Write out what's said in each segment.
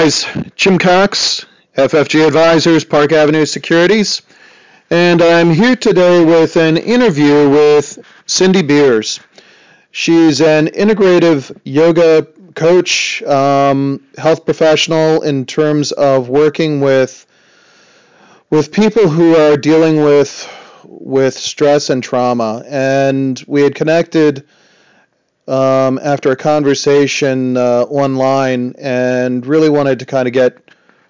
guys. Jim Cox, FFG Advisors, Park Avenue Securities. And I'm here today with an interview with Cindy Beers. She's an integrative yoga coach, um, health professional in terms of working with with people who are dealing with with stress and trauma. And we had connected um, after a conversation uh, online and really wanted to kind of get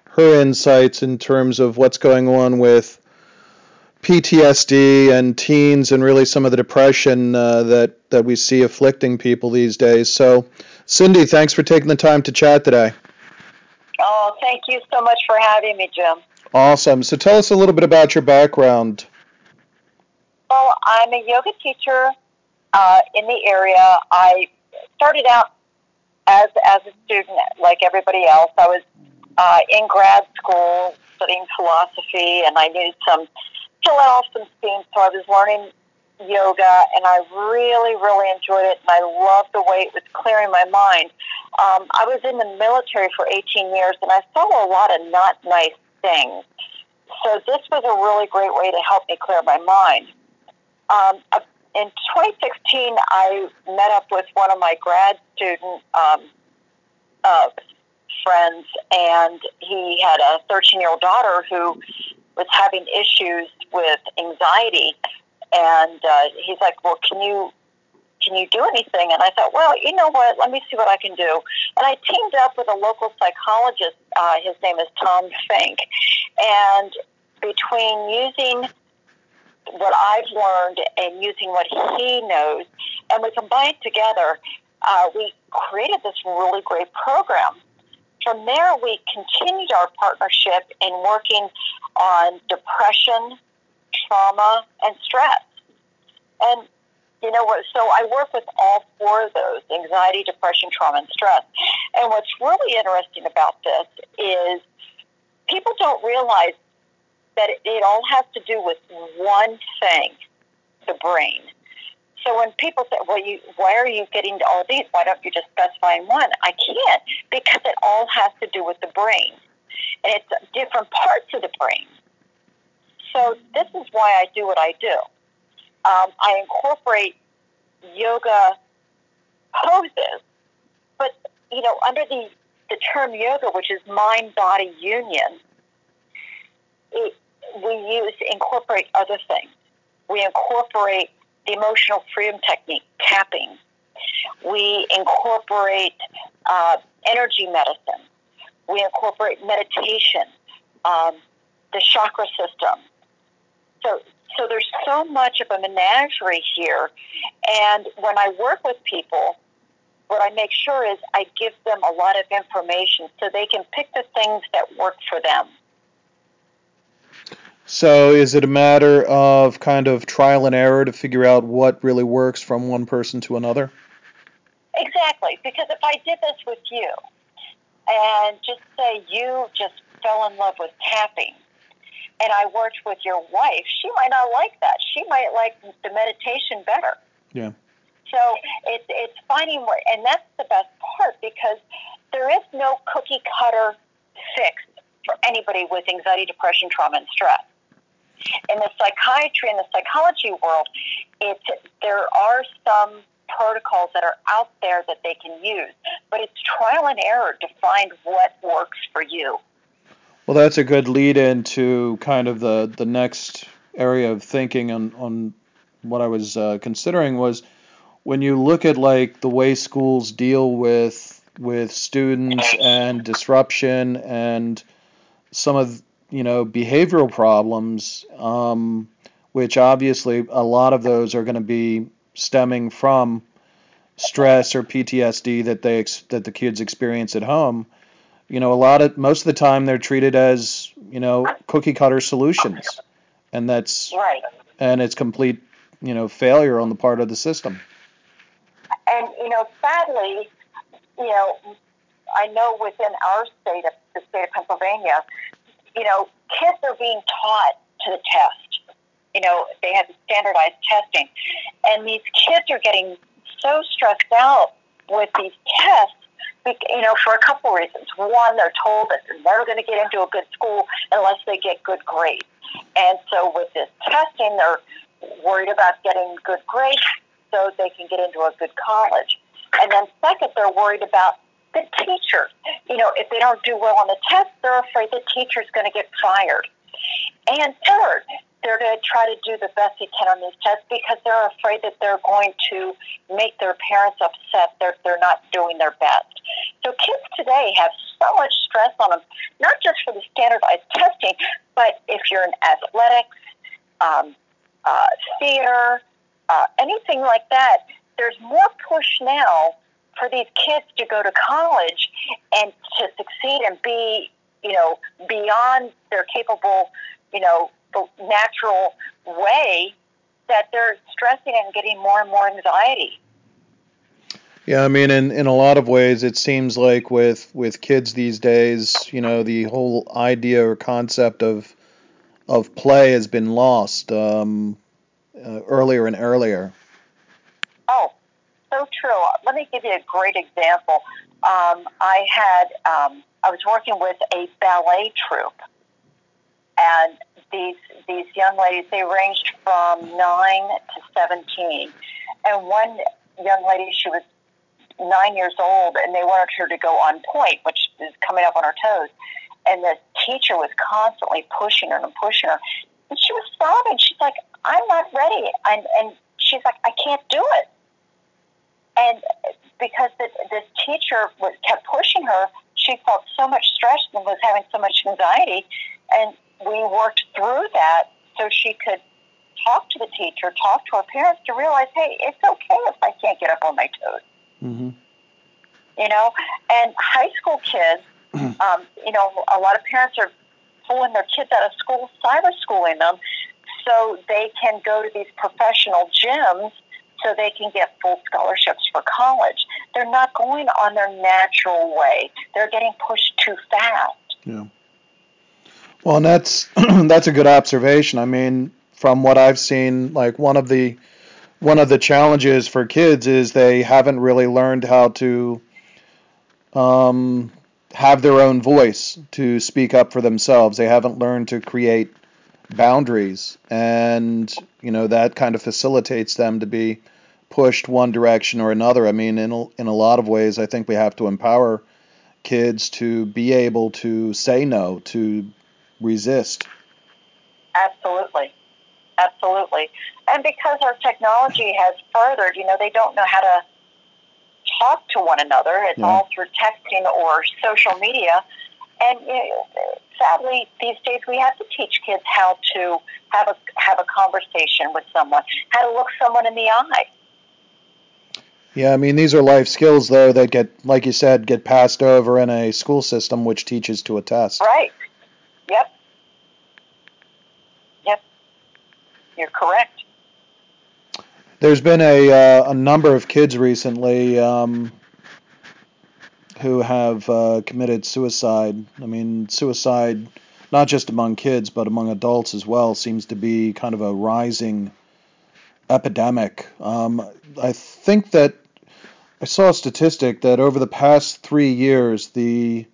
her insights in terms of what's going on with PTSD and teens and really some of the depression uh, that, that we see afflicting people these days. So, Cindy, thanks for taking the time to chat today. Oh, thank you so much for having me, Jim. Awesome. So, tell us a little bit about your background. Well, I'm a yoga teacher uh, in the area. I started out as as a student, like everybody else. I was uh, in grad school studying philosophy, and I needed some to let off some steam. So I was learning yoga, and I really, really enjoyed it, and I loved the way it was clearing my mind. Um, I was in the military for 18 years, and I saw a lot of not nice things. So this was a really great way to help me clear my mind. Um, in 2016, I met up with one of my grad student um, uh, friends, and he had a 13 year old daughter who was having issues with anxiety. And uh, he's like, "Well, can you can you do anything?" And I thought, "Well, you know what? Let me see what I can do." And I teamed up with a local psychologist. Uh, his name is Tom Fink, and between using what I've learned and using what he knows, and we combined together, uh, we created this really great program. From there, we continued our partnership in working on depression, trauma, and stress. And you know what? So I work with all four of those anxiety, depression, trauma, and stress. And what's really interesting about this is people don't realize that it, all has to do with one thing the brain. So when people say, "Well, you, why are you getting to all these? Why don't you just specify one?" I can't because it all has to do with the brain, and it's different parts of the brain. So this is why I do what I do. Um, I incorporate yoga poses, but you know, under the the term yoga, which is mind body union, we use incorporate other things. We incorporate the emotional freedom technique, tapping. We incorporate uh, energy medicine. We incorporate meditation, um, the chakra system. So, so there's so much of a menagerie here. And when I work with people, what I make sure is I give them a lot of information so they can pick the things that work for them. So is it a matter of kind of trial and error to figure out what really works from one person to another? Exactly, because if I did this with you and just say you just fell in love with tapping and I worked with your wife, she might not like that. She might like the meditation better. Yeah. So it's it's finding what, and that's the best part because there is no cookie cutter fix for anybody with anxiety, depression, trauma, and stress in the psychiatry and the psychology world, it's there are some protocols that are out there that they can use, but it's trial and error to find what works for you. Well, that's a good lead into kind of the the next area of thinking on on what I was uh, considering was when you look at like the way schools deal with with students and disruption and some of you know, behavioral problems, um, which obviously a lot of those are going to be stemming from stress or PTSD that they ex- that the kids experience at home. You know, a lot of most of the time they're treated as you know cookie cutter solutions, and that's right. And it's complete you know failure on the part of the system. And you know, sadly, you know, I know within our state of the state of Pennsylvania, you know, kids are being taught to the test. You know, they have standardized testing. And these kids are getting so stressed out with these tests you know, for a couple reasons. One, they're told that they're never going to get into a good school unless they get good grades. And so with this testing, they're worried about getting good grades so they can get into a good college. And then second, they're worried about the teachers. You know, if they don't do well on the test, they're afraid the teacher's going to get fired. And third, they're going to try to do the best they can on these tests because they're afraid that they're going to make their parents upset. They're, they're not doing their best. So kids today have so much stress on them, not just for the standardized testing, but if you're in athletics, um, uh, theater, uh, anything like that, there's more push now for these kids to go to college and to succeed and be, you know, beyond their capable, you know, natural way that they're stressing and getting more and more anxiety. Yeah, I mean, in, in a lot of ways, it seems like with, with kids these days, you know, the whole idea or concept of of play has been lost um, uh, earlier and earlier. Oh, so true. Let me give you a great example. Um, I had um, I was working with a ballet troupe, and these these young ladies they ranged from nine to seventeen, and one young lady she was nine years old, and they wanted her to go on pointe, which is coming up on her toes, and the teacher was constantly pushing her and pushing her, and she was sobbing. She's like, "I'm not ready," and and she's like, "I can't do it," and because the, this teacher was, kept pushing her, she felt so much stress and was having so much anxiety, and we worked through that so she could talk to the teacher, talk to her parents to realize, hey, it's okay if I can't get up on my toes. Mm-hmm. You know, and high school kids, um, you know, a lot of parents are pulling their kids out of school, cyber schooling them, so they can go to these professional gyms so they can get full scholarships for college. They're not going on their natural way. They're getting pushed too fast. Yeah. Well, and that's that's a good observation. I mean, from what I've seen, like one of the one of the challenges for kids is they haven't really learned how to um, have their own voice to speak up for themselves. They haven't learned to create boundaries, and you know that kind of facilitates them to be pushed one direction or another. I mean, in a, in a lot of ways, I think we have to empower kids to be able to say no, to resist. Absolutely. Absolutely. And because our technology has furthered, you know, they don't know how to talk to one another. It's yeah. all through texting or social media. And you know, sadly, these days we have to teach kids how to have a have a conversation with someone, how to look someone in the eye. Yeah, I mean these are life skills though that get, like you said, get passed over in a school system which teaches to a test. Right. Yep. Yep. You're correct. There's been a uh, a number of kids recently um, who have uh, committed suicide. I mean, suicide, not just among kids but among adults as well, seems to be kind of a rising epidemic. Um, I think that I saw a statistic that over the past three years, the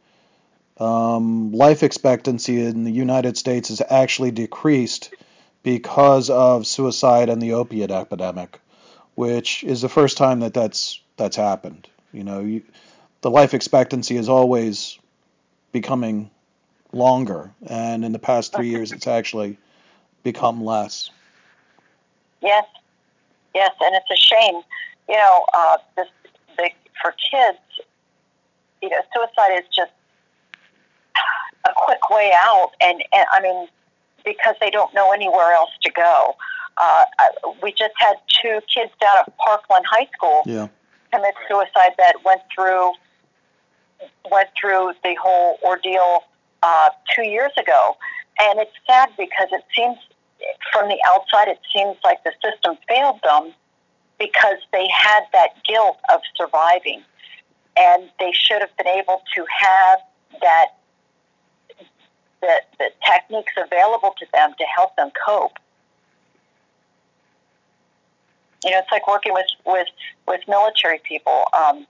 um, life expectancy in the United States has actually decreased because of suicide and the opiate epidemic, which is the first time that that's that's happened. You know, you, the life expectancy is always becoming longer, and in the past three years, it's actually become less. Yes, yes, and it's a shame. You know, uh, this for kids, you know, suicide is just a quick way out, and, and I mean, because they don't know anywhere else to go. Uh, we just had two kids down at Parkland High School yeah. commit suicide that went through went through the whole ordeal uh, two years ago, and it's sad because it seems from the outside it seems like the system failed them because they had that guilt of surviving, and they should have been able to have that the, the techniques available to them to help them cope. You know, it's like working with with with military people. Um,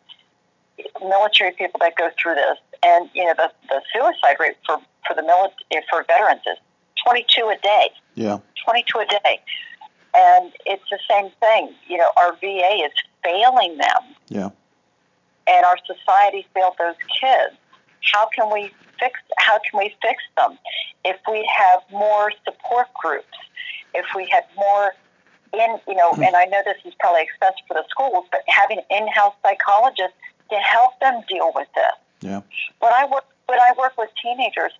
military people that go through this, and you know the the suicide rate for for the military for veterans is 22 a day. Yeah. 22 a day, and it's the same thing. You know, our VA is failing them. Yeah. And our society failed those kids. How can we fix? How can we fix them? If we have more support groups, if we had more in, you know, hmm. and I know this is probably expensive for the schools, but having in-house psychologists to help them deal with this. Yeah. When I work, when I work with teenagers,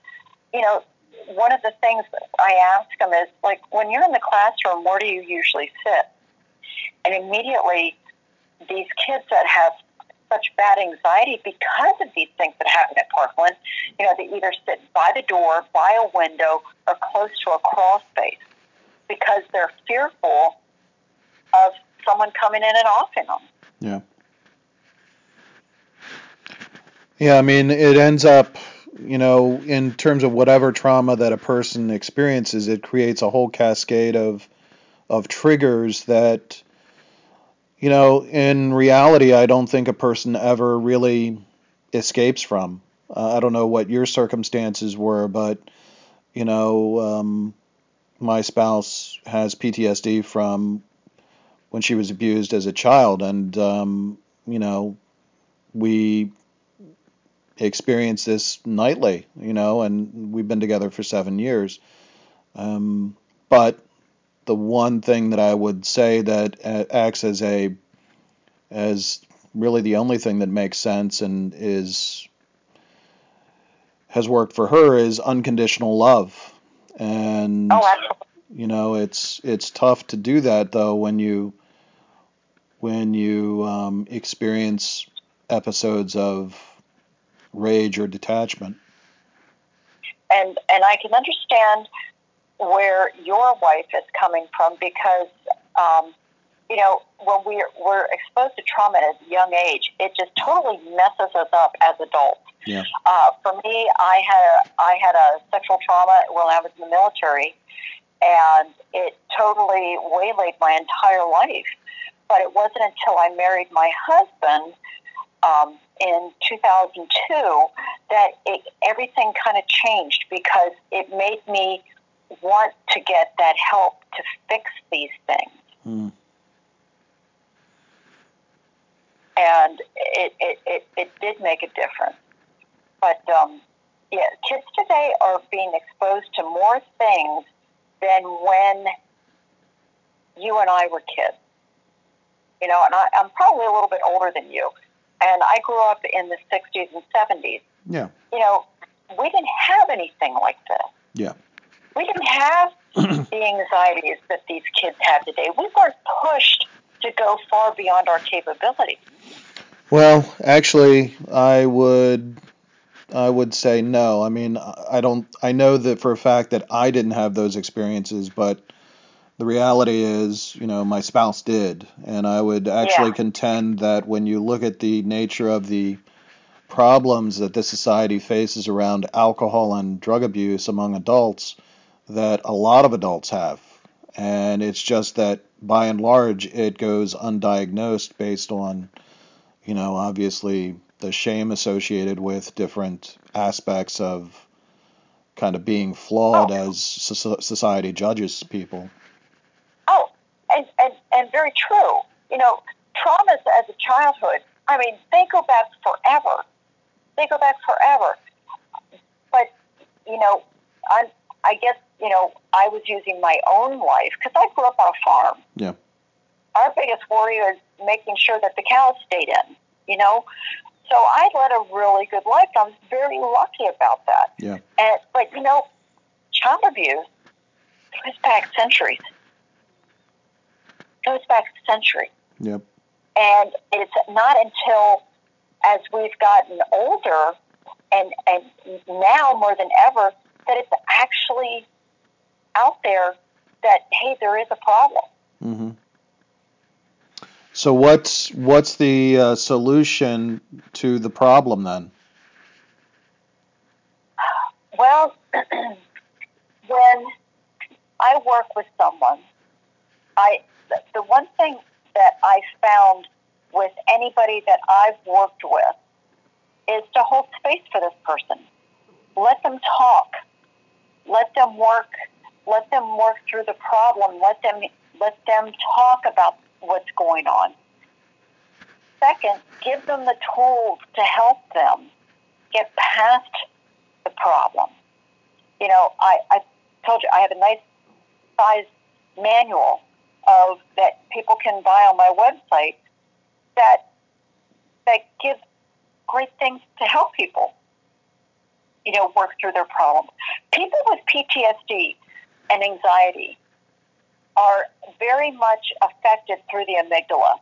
you know, one of the things I ask them is like, when you're in the classroom, where do you usually sit? And immediately, these kids that have such bad anxiety because of these things that happen at Parkland, you know, they either sit by the door, by a window, or close to a crawl space because they're fearful of someone coming in and offing them. Yeah. Yeah, I mean, it ends up, you know, in terms of whatever trauma that a person experiences, it creates a whole cascade of of triggers that you know, in reality, I don't think a person ever really escapes from. Uh, I don't know what your circumstances were, but you know, um, my spouse has PTSD from when she was abused as a child, and um, you know, we experience this nightly, you know, and we've been together for seven years. Um, but the one thing that I would say that acts as a as really the only thing that makes sense and is has worked for her is unconditional love. And oh, you know, it's it's tough to do that though when you when you um, experience episodes of rage or detachment. And and I can understand where your wife is coming from because, um, you know, when we're, we're exposed to trauma at a young age, it just totally messes us up as adults. Yeah. Uh, for me, I had a, I had a sexual trauma when I was in the military, and it totally waylaid my entire life. But it wasn't until I married my husband um, in 2002 that it, everything kind of changed because it made me want to get that help to fix these things. Mm. And it, it, it, it, did make a difference. But um, yeah, kids today are being exposed to more things than when you and I were kids. You know, and I, I'm probably a little bit older than you. And I grew up in the 60s and 70s. Yeah. You know, we didn't have anything like this. Yeah we didn't have the anxieties that these kids have today. We weren't pushed to go far beyond our capability. Well, actually, I would I would say no. I mean, I don't I know that for a fact that I didn't have those experiences, but the reality is, you know, my spouse did, and I would actually yeah. contend that when you look at the nature of the problems that this society faces around alcohol and drug abuse among adults, that a lot of adults have. And it's just that by and large, it goes undiagnosed based on, you know, obviously the shame associated with different aspects of kind of being flawed oh. as society judges people. And, and, and very true. You know, traumas as a childhood, I mean, they go back forever. They go back forever. But, you know, I, I guess you know, I was using my own life because I grew up on a farm. Yeah. Our biggest worry is making sure that the cows stayed in, you know. So I led a really good life. I was very lucky about that. Yeah. And but you know, child abuse goes back centuries. Goes back centuries. Yep. And it's not until as we've gotten older and and now more than ever that it's actually out there that hey, there is a problem. Mm-hmm. So what's what's the uh, solution to the problem then? Well, when I work with someone, I the one thing that I found with anybody that I've worked with is to hold space for this person. Let them talk. Let them work. Let them work through the problem. Let them let them talk about what's going on. Second, give them the tools to help them get past the problem. You know, I, I told you I have a nice size manual of that people can buy on my website that that gives great things to help people, you know, work through their problems. People with PTSD and anxiety are very much affected through the amygdala.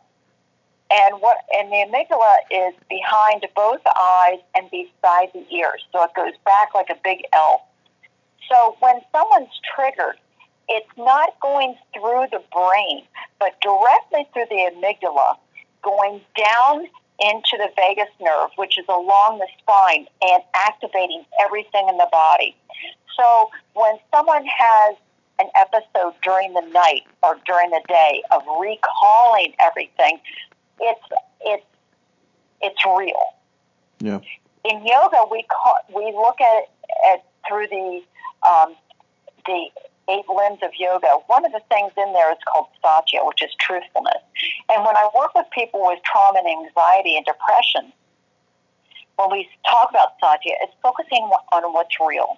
And what and the amygdala is behind both eyes and beside the ears. So it goes back like a big L. So when someone's triggered, it's not going through the brain, but directly through the amygdala, going down into the vagus nerve, which is along the spine, and activating everything in the body. So when someone has an episode during the night or during the day of recalling everything, it's it's it's real. Yeah. In yoga, we call, we look at it at, through the um, the eight limbs of yoga. One of the things in there is called satya, which is truthfulness. And when I work with people with trauma and anxiety and depression, when we talk about satya, it's focusing on what's real.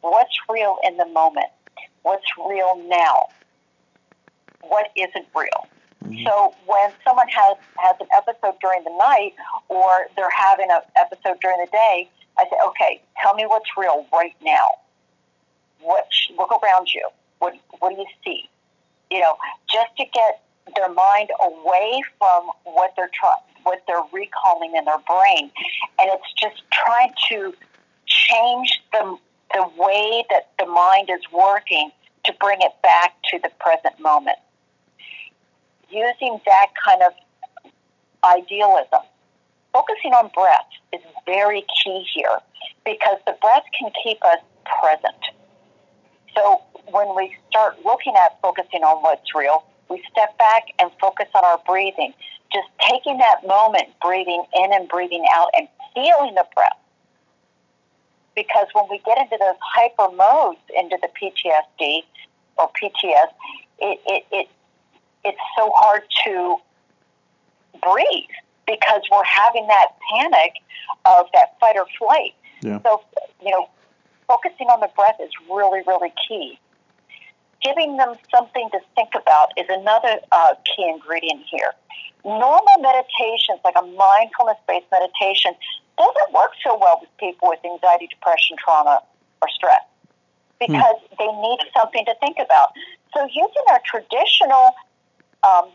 What's real in the moment? What's real now? What isn't real? Mm-hmm. So when someone has, has an episode during the night or they're having an episode during the day, I say, okay, tell me what's real right now. Look around you. What what do you see? You know, just to get their mind away from what they're trying, what they're recalling in their brain, and it's just trying to change the the way that the mind is working to bring it back to the present moment. Using that kind of idealism. Focusing on breath is very key here because the breath can keep us present. So when we start looking at focusing on what's real, we step back and focus on our breathing. Just taking that moment, breathing in and breathing out, and feeling the breath. Because when we get into those hyper modes, into the PTSD or PTS, it, it, it it's so hard to breathe because we're having that panic of that fight or flight. Yeah. So, you know, focusing on the breath is really, really key. Giving them something to think about is another uh, key ingredient here. Normal meditations, like a mindfulness based meditation, doesn't work so well with people with anxiety, depression, trauma, or stress because hmm. they need something to think about. So, using our traditional um,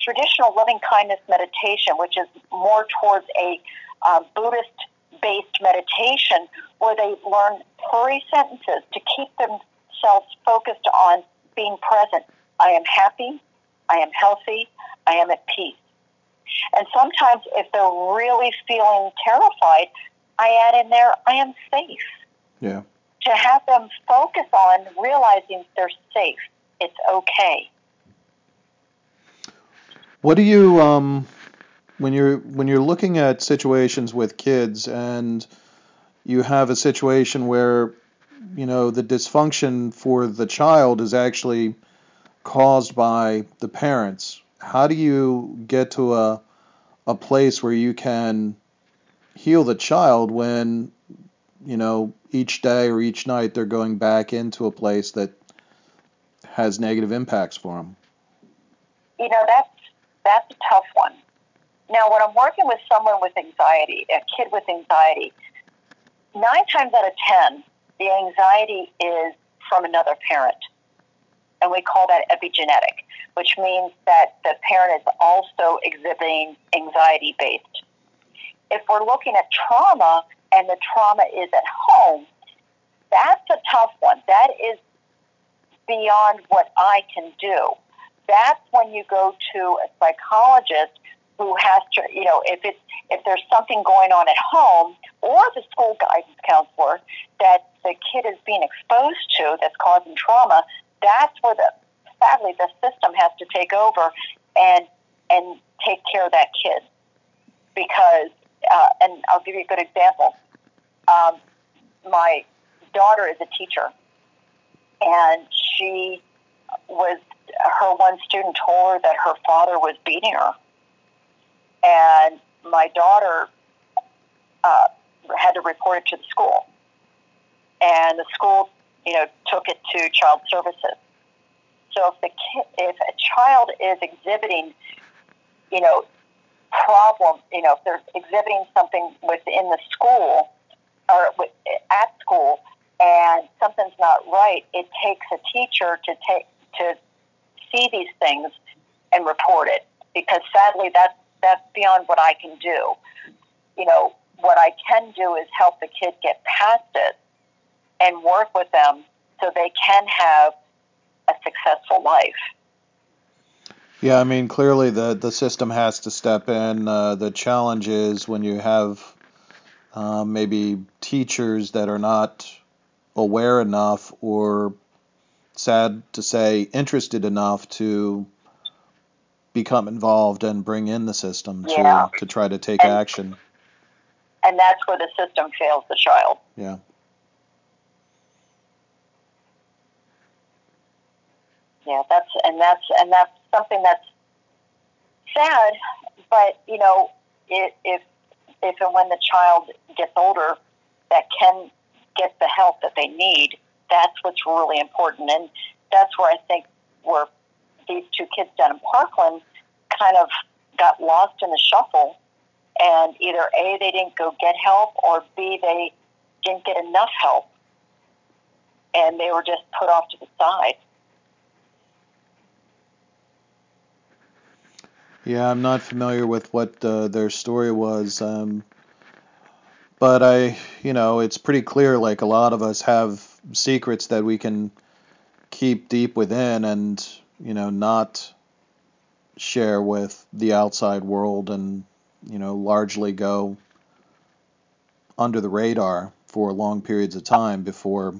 traditional loving kindness meditation, which is more towards a uh, Buddhist based meditation where they learn hurry sentences to keep themselves focused on being present. I am happy. I am healthy. I am at peace. And sometimes, if they're really feeling terrified, I add in there, I am safe. Yeah. To have them focus on realizing they're safe. It's okay. What do you um when you're when you're looking at situations with kids and you have a situation where you know the dysfunction for the child is actually caused by the parents how do you get to a a place where you can heal the child when you know each day or each night they're going back into a place that has negative impacts for them you know that's that's a tough one now, when I'm working with someone with anxiety, a kid with anxiety, nine times out of ten, the anxiety is from another parent. And we call that epigenetic, which means that the parent is also exhibiting anxiety based. If we're looking at trauma and the trauma is at home, that's a tough one. That is beyond what I can do. That's when you go to a psychologist who has to, you know, if it's if there's something going on at home or the school guidance counselor that the kid is being exposed to that's causing trauma, that's where the sadly the system has to take over and and take care of that kid because uh, and I'll give you a good example. Um, my daughter is a teacher, and she was her one student told her that her father was beating her, and my daughter uh, had to report it to the school, and the school, you know, took it to child services. So if the kid, if a child is exhibiting, you know, problem, you know, if they're exhibiting something within the school or at school, and something's not right, it takes a teacher to take to see these things and report it because sadly that's that's beyond what I can do. You know, what I can do is help the kid get past it and work with them so they can have a successful life. Yeah, I mean, clearly the, the system has to step in. Uh, the challenge is when you have uh, maybe teachers that are not aware enough or, sad to say, interested enough to become involved and bring in the system to, yeah. to try to take and, action. And that's where the system fails the child. Yeah. Yeah, that's and that's and that's something that's sad, but you know, if if if and when the child gets older, that can get the help that they need. That's what's really important, and that's where I think where these two kids down in Parkland kind of got lost in the shuffle, and either a they didn't go get help, or b they didn't get enough help, and they were just put off to the side. Yeah, I'm not familiar with what uh, their story was. Um, but I, you know, it's pretty clear like a lot of us have secrets that we can keep deep within and, you know, not share with the outside world and, you know, largely go under the radar for long periods of time before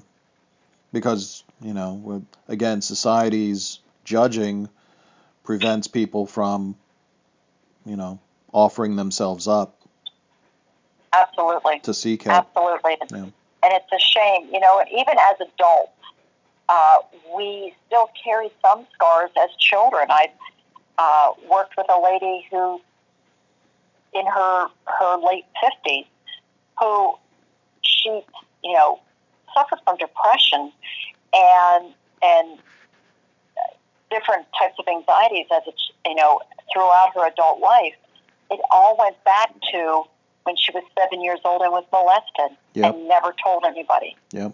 because, you know, again, society's judging prevents people from you know, offering themselves up. Absolutely. To seek help. Absolutely. Yeah. And it's a shame, you know, and even as adults, uh, we still carry some scars as children. I uh, worked with a lady who, in her her late fifties, who she, you know, suffered from depression and and different types of anxieties as a, you know throughout her adult life, it all went back to when she was seven years old and was molested yep. and never told anybody. Yep.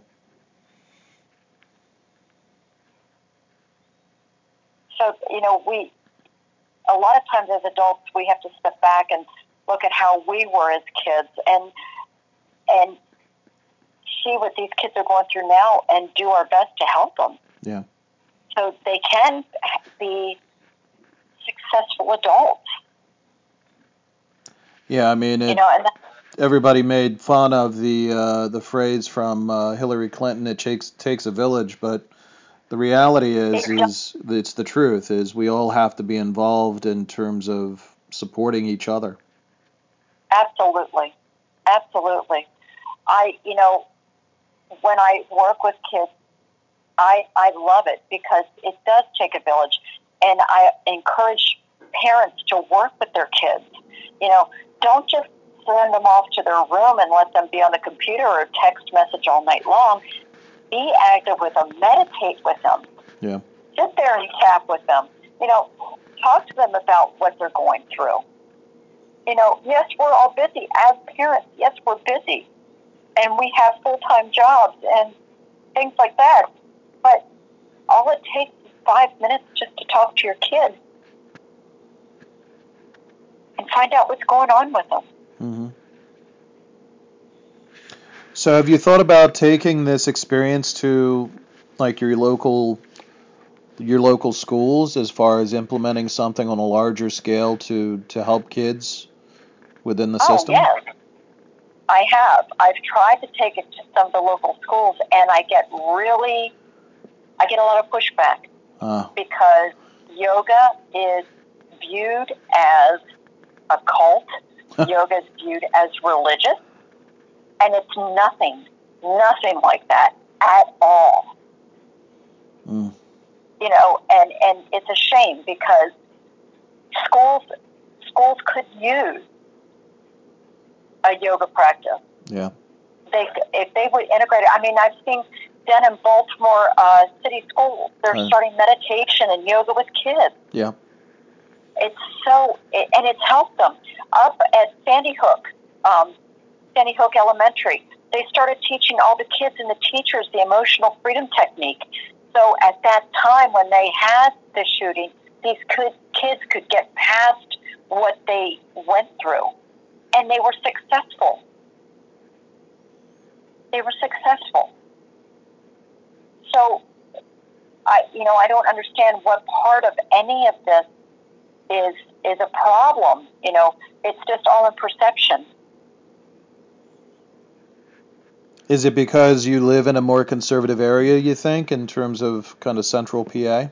So, you know, we, a lot of times as adults, we have to step back and look at how we were as kids and, and see what these kids are going through now and do our best to help them. Yeah. So they can be successful adults. Yeah, I mean, it, you know, and everybody made fun of the uh, the phrase from uh, Hillary Clinton. It takes takes a village, but the reality is is it's the truth. Is we all have to be involved in terms of supporting each other. Absolutely, absolutely. I you know when I work with kids, I I love it because it does take a village and I encourage parents to work with their kids. You know, don't just send them off to their room and let them be on the computer or text message all night long. Be active with them, meditate with them. Yeah. Sit there and tap with them. You know, talk to them about what they're going through. You know, yes, we're all busy as parents. Yes, we're busy. And we have full time jobs and things like that. But all it takes is five minutes just to talk to your kid and find out what's going on with them. Mm-hmm. So, have you thought about taking this experience to like your local your local schools as far as implementing something on a larger scale to to help kids within the oh, system? Yes. I have. I've tried to take it to some of the local schools and I get really I get a lot of pushback. Uh. Because yoga is viewed as a cult yoga is viewed as religious, and it's nothing, nothing like that at all. Mm. You know, and and it's a shame because schools schools could use a yoga practice. Yeah. They if they would integrate it. I mean, I've seen done in Baltimore uh, city schools. They're Right. starting meditation and yoga with kids. Yeah. It's so, it, and it's helped them. Up at Sandy Hook, um, Sandy Hook Elementary, they started teaching all the kids and the teachers the emotional freedom technique. So at that time when they had the shooting, these kids could get past what they went through, and they were successful. They were successful. So, I, you know, I don't understand what part of any of this is is a problem. You know, it's just all in perception. Is it because you live in a more conservative area, you think, in terms of kind of central PA?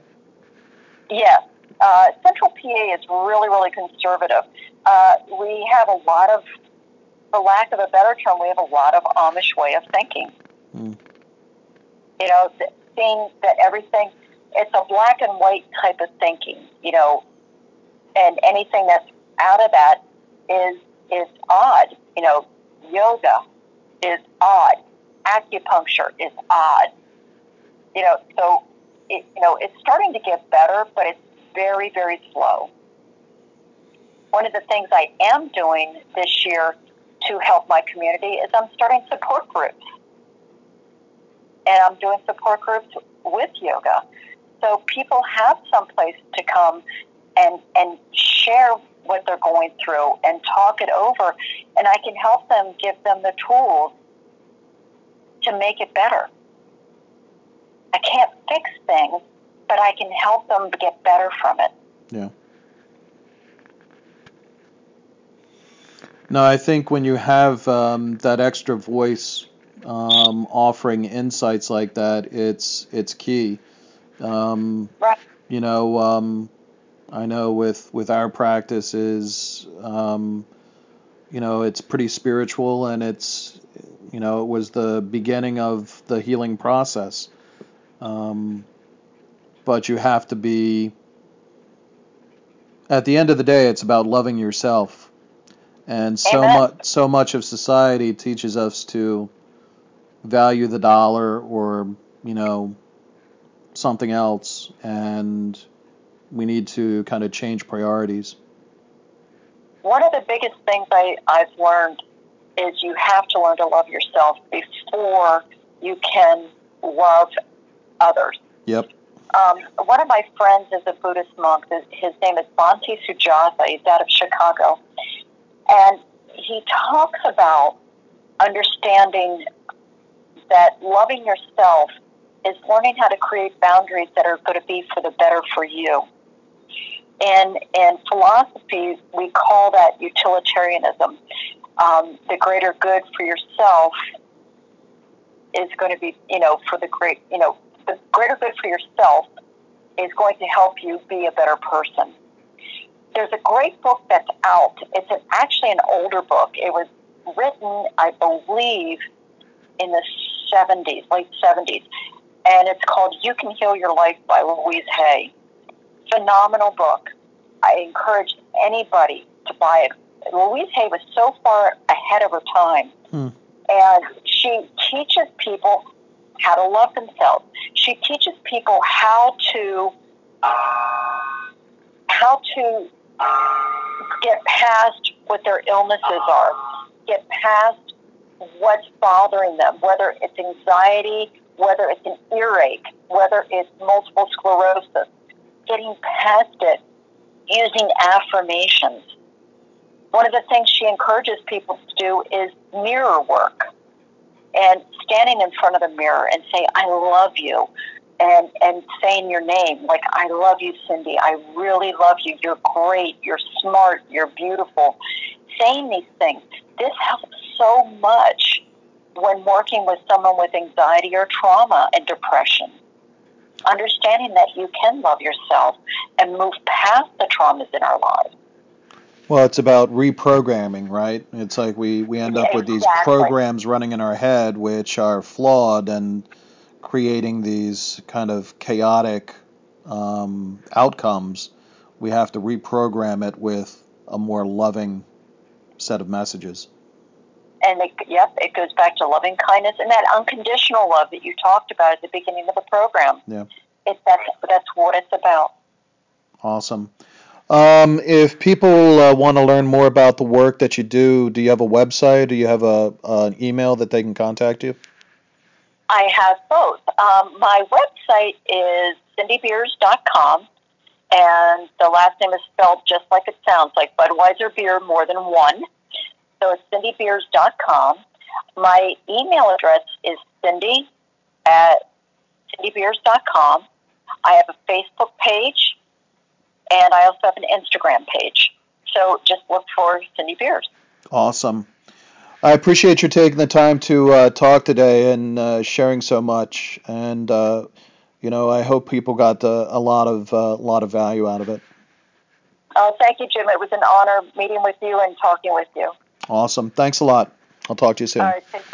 Yes, uh, Central PA is really, really conservative. Uh, we have a lot of, for lack of a better term, we have a lot of Amish way of thinking. Mm. You know, seeing that everything, it's a black and white type of thinking. You know, and anything that's out of that is is odd. You know, yoga is odd. Acupuncture is odd. You know, so it, you know it's starting to get better, but it's very very slow. One of the things I am doing this year to help my community is I'm starting support groups, and I'm doing support groups with yoga, so people have some place to come and and share what they're going through and talk it over and I can help them give them the tools to make it better. I can't fix things, but I can help them get better from it. Yeah. No, I think when you have um, that extra voice um, offering insights like that, it's it's key. Um, Right. you know, um, I know with with our practices, um, you know, it's pretty spiritual and it's, you know, it was the beginning of the healing process. Um, but you have to be. At the end of the day, it's about loving yourself, and so much so much of society teaches us to value the dollar or you know something else, and we need to kind of change priorities. One of the biggest things I, I've learned is you have to learn to love yourself before you can love others. Yep. Um, one of my friends is a Buddhist monk. His- name is Bhante Sujatha. He's out of Chicago. And he talks about understanding that loving yourself is learning how to create boundaries that are going to be for the better for you. In, in philosophy, we call that utilitarianism. Um, the greater good for yourself is going to be, you know, for the great, you know, the greater good for yourself is going to help you be a better person. There's a great book that's out. It's an, actually an older book. It was written, I believe, in the 70s, late 70s, and it's called You Can Heal Your Life by Louise Hay. Phenomenal book. I encourage anybody to buy it. Louise Hay was so far ahead of her time, Hmm. and she teaches people how to love themselves. She teaches people how to how to get past what their illnesses are, get past what's bothering them, whether it's anxiety, whether it's an earache, whether it's multiple sclerosis, getting past it using affirmations. One of the things she encourages people to do is mirror work and standing in front of the mirror and say, I love you. And, and saying your name, like, I love you, Cindy. I really love you. You're great. You're smart. You're beautiful. Saying these things, this helps so much when working with someone with anxiety or trauma and depression. Understanding that you can love yourself and move past the traumas in our lives. Well, it's about reprogramming, right? It's like we, we end up with these Exactly. programs running in our head which are flawed and creating these kind of chaotic um, outcomes. We have to reprogram it with a more loving set of messages. And it, yep, it goes back to loving kindness and that unconditional love that you talked about at the beginning of the program. Yeah. It, that's, that's what it's about. Awesome. Um, if people uh, want to learn more about the work that you do, do you have a website? Do you have a an email that they can contact you? I have both. Um, my website is cindybeers.com, and the last name is spelled just like it sounds, like Budweiser beer more than one. So it's cindybeers.com. My email address is cindy at cindybeers.com. I have a Facebook page, and I also have an Instagram page. So just look for Cindy Beers. Awesome. I appreciate you taking the time to uh, talk today and uh, sharing so much. And uh, you know, I hope people got uh, a lot of uh, lot of value out of it. Oh, thank you, Jim. It was an honor meeting with you and talking with you. Awesome. Thanks a lot. I'll talk to you soon. All right.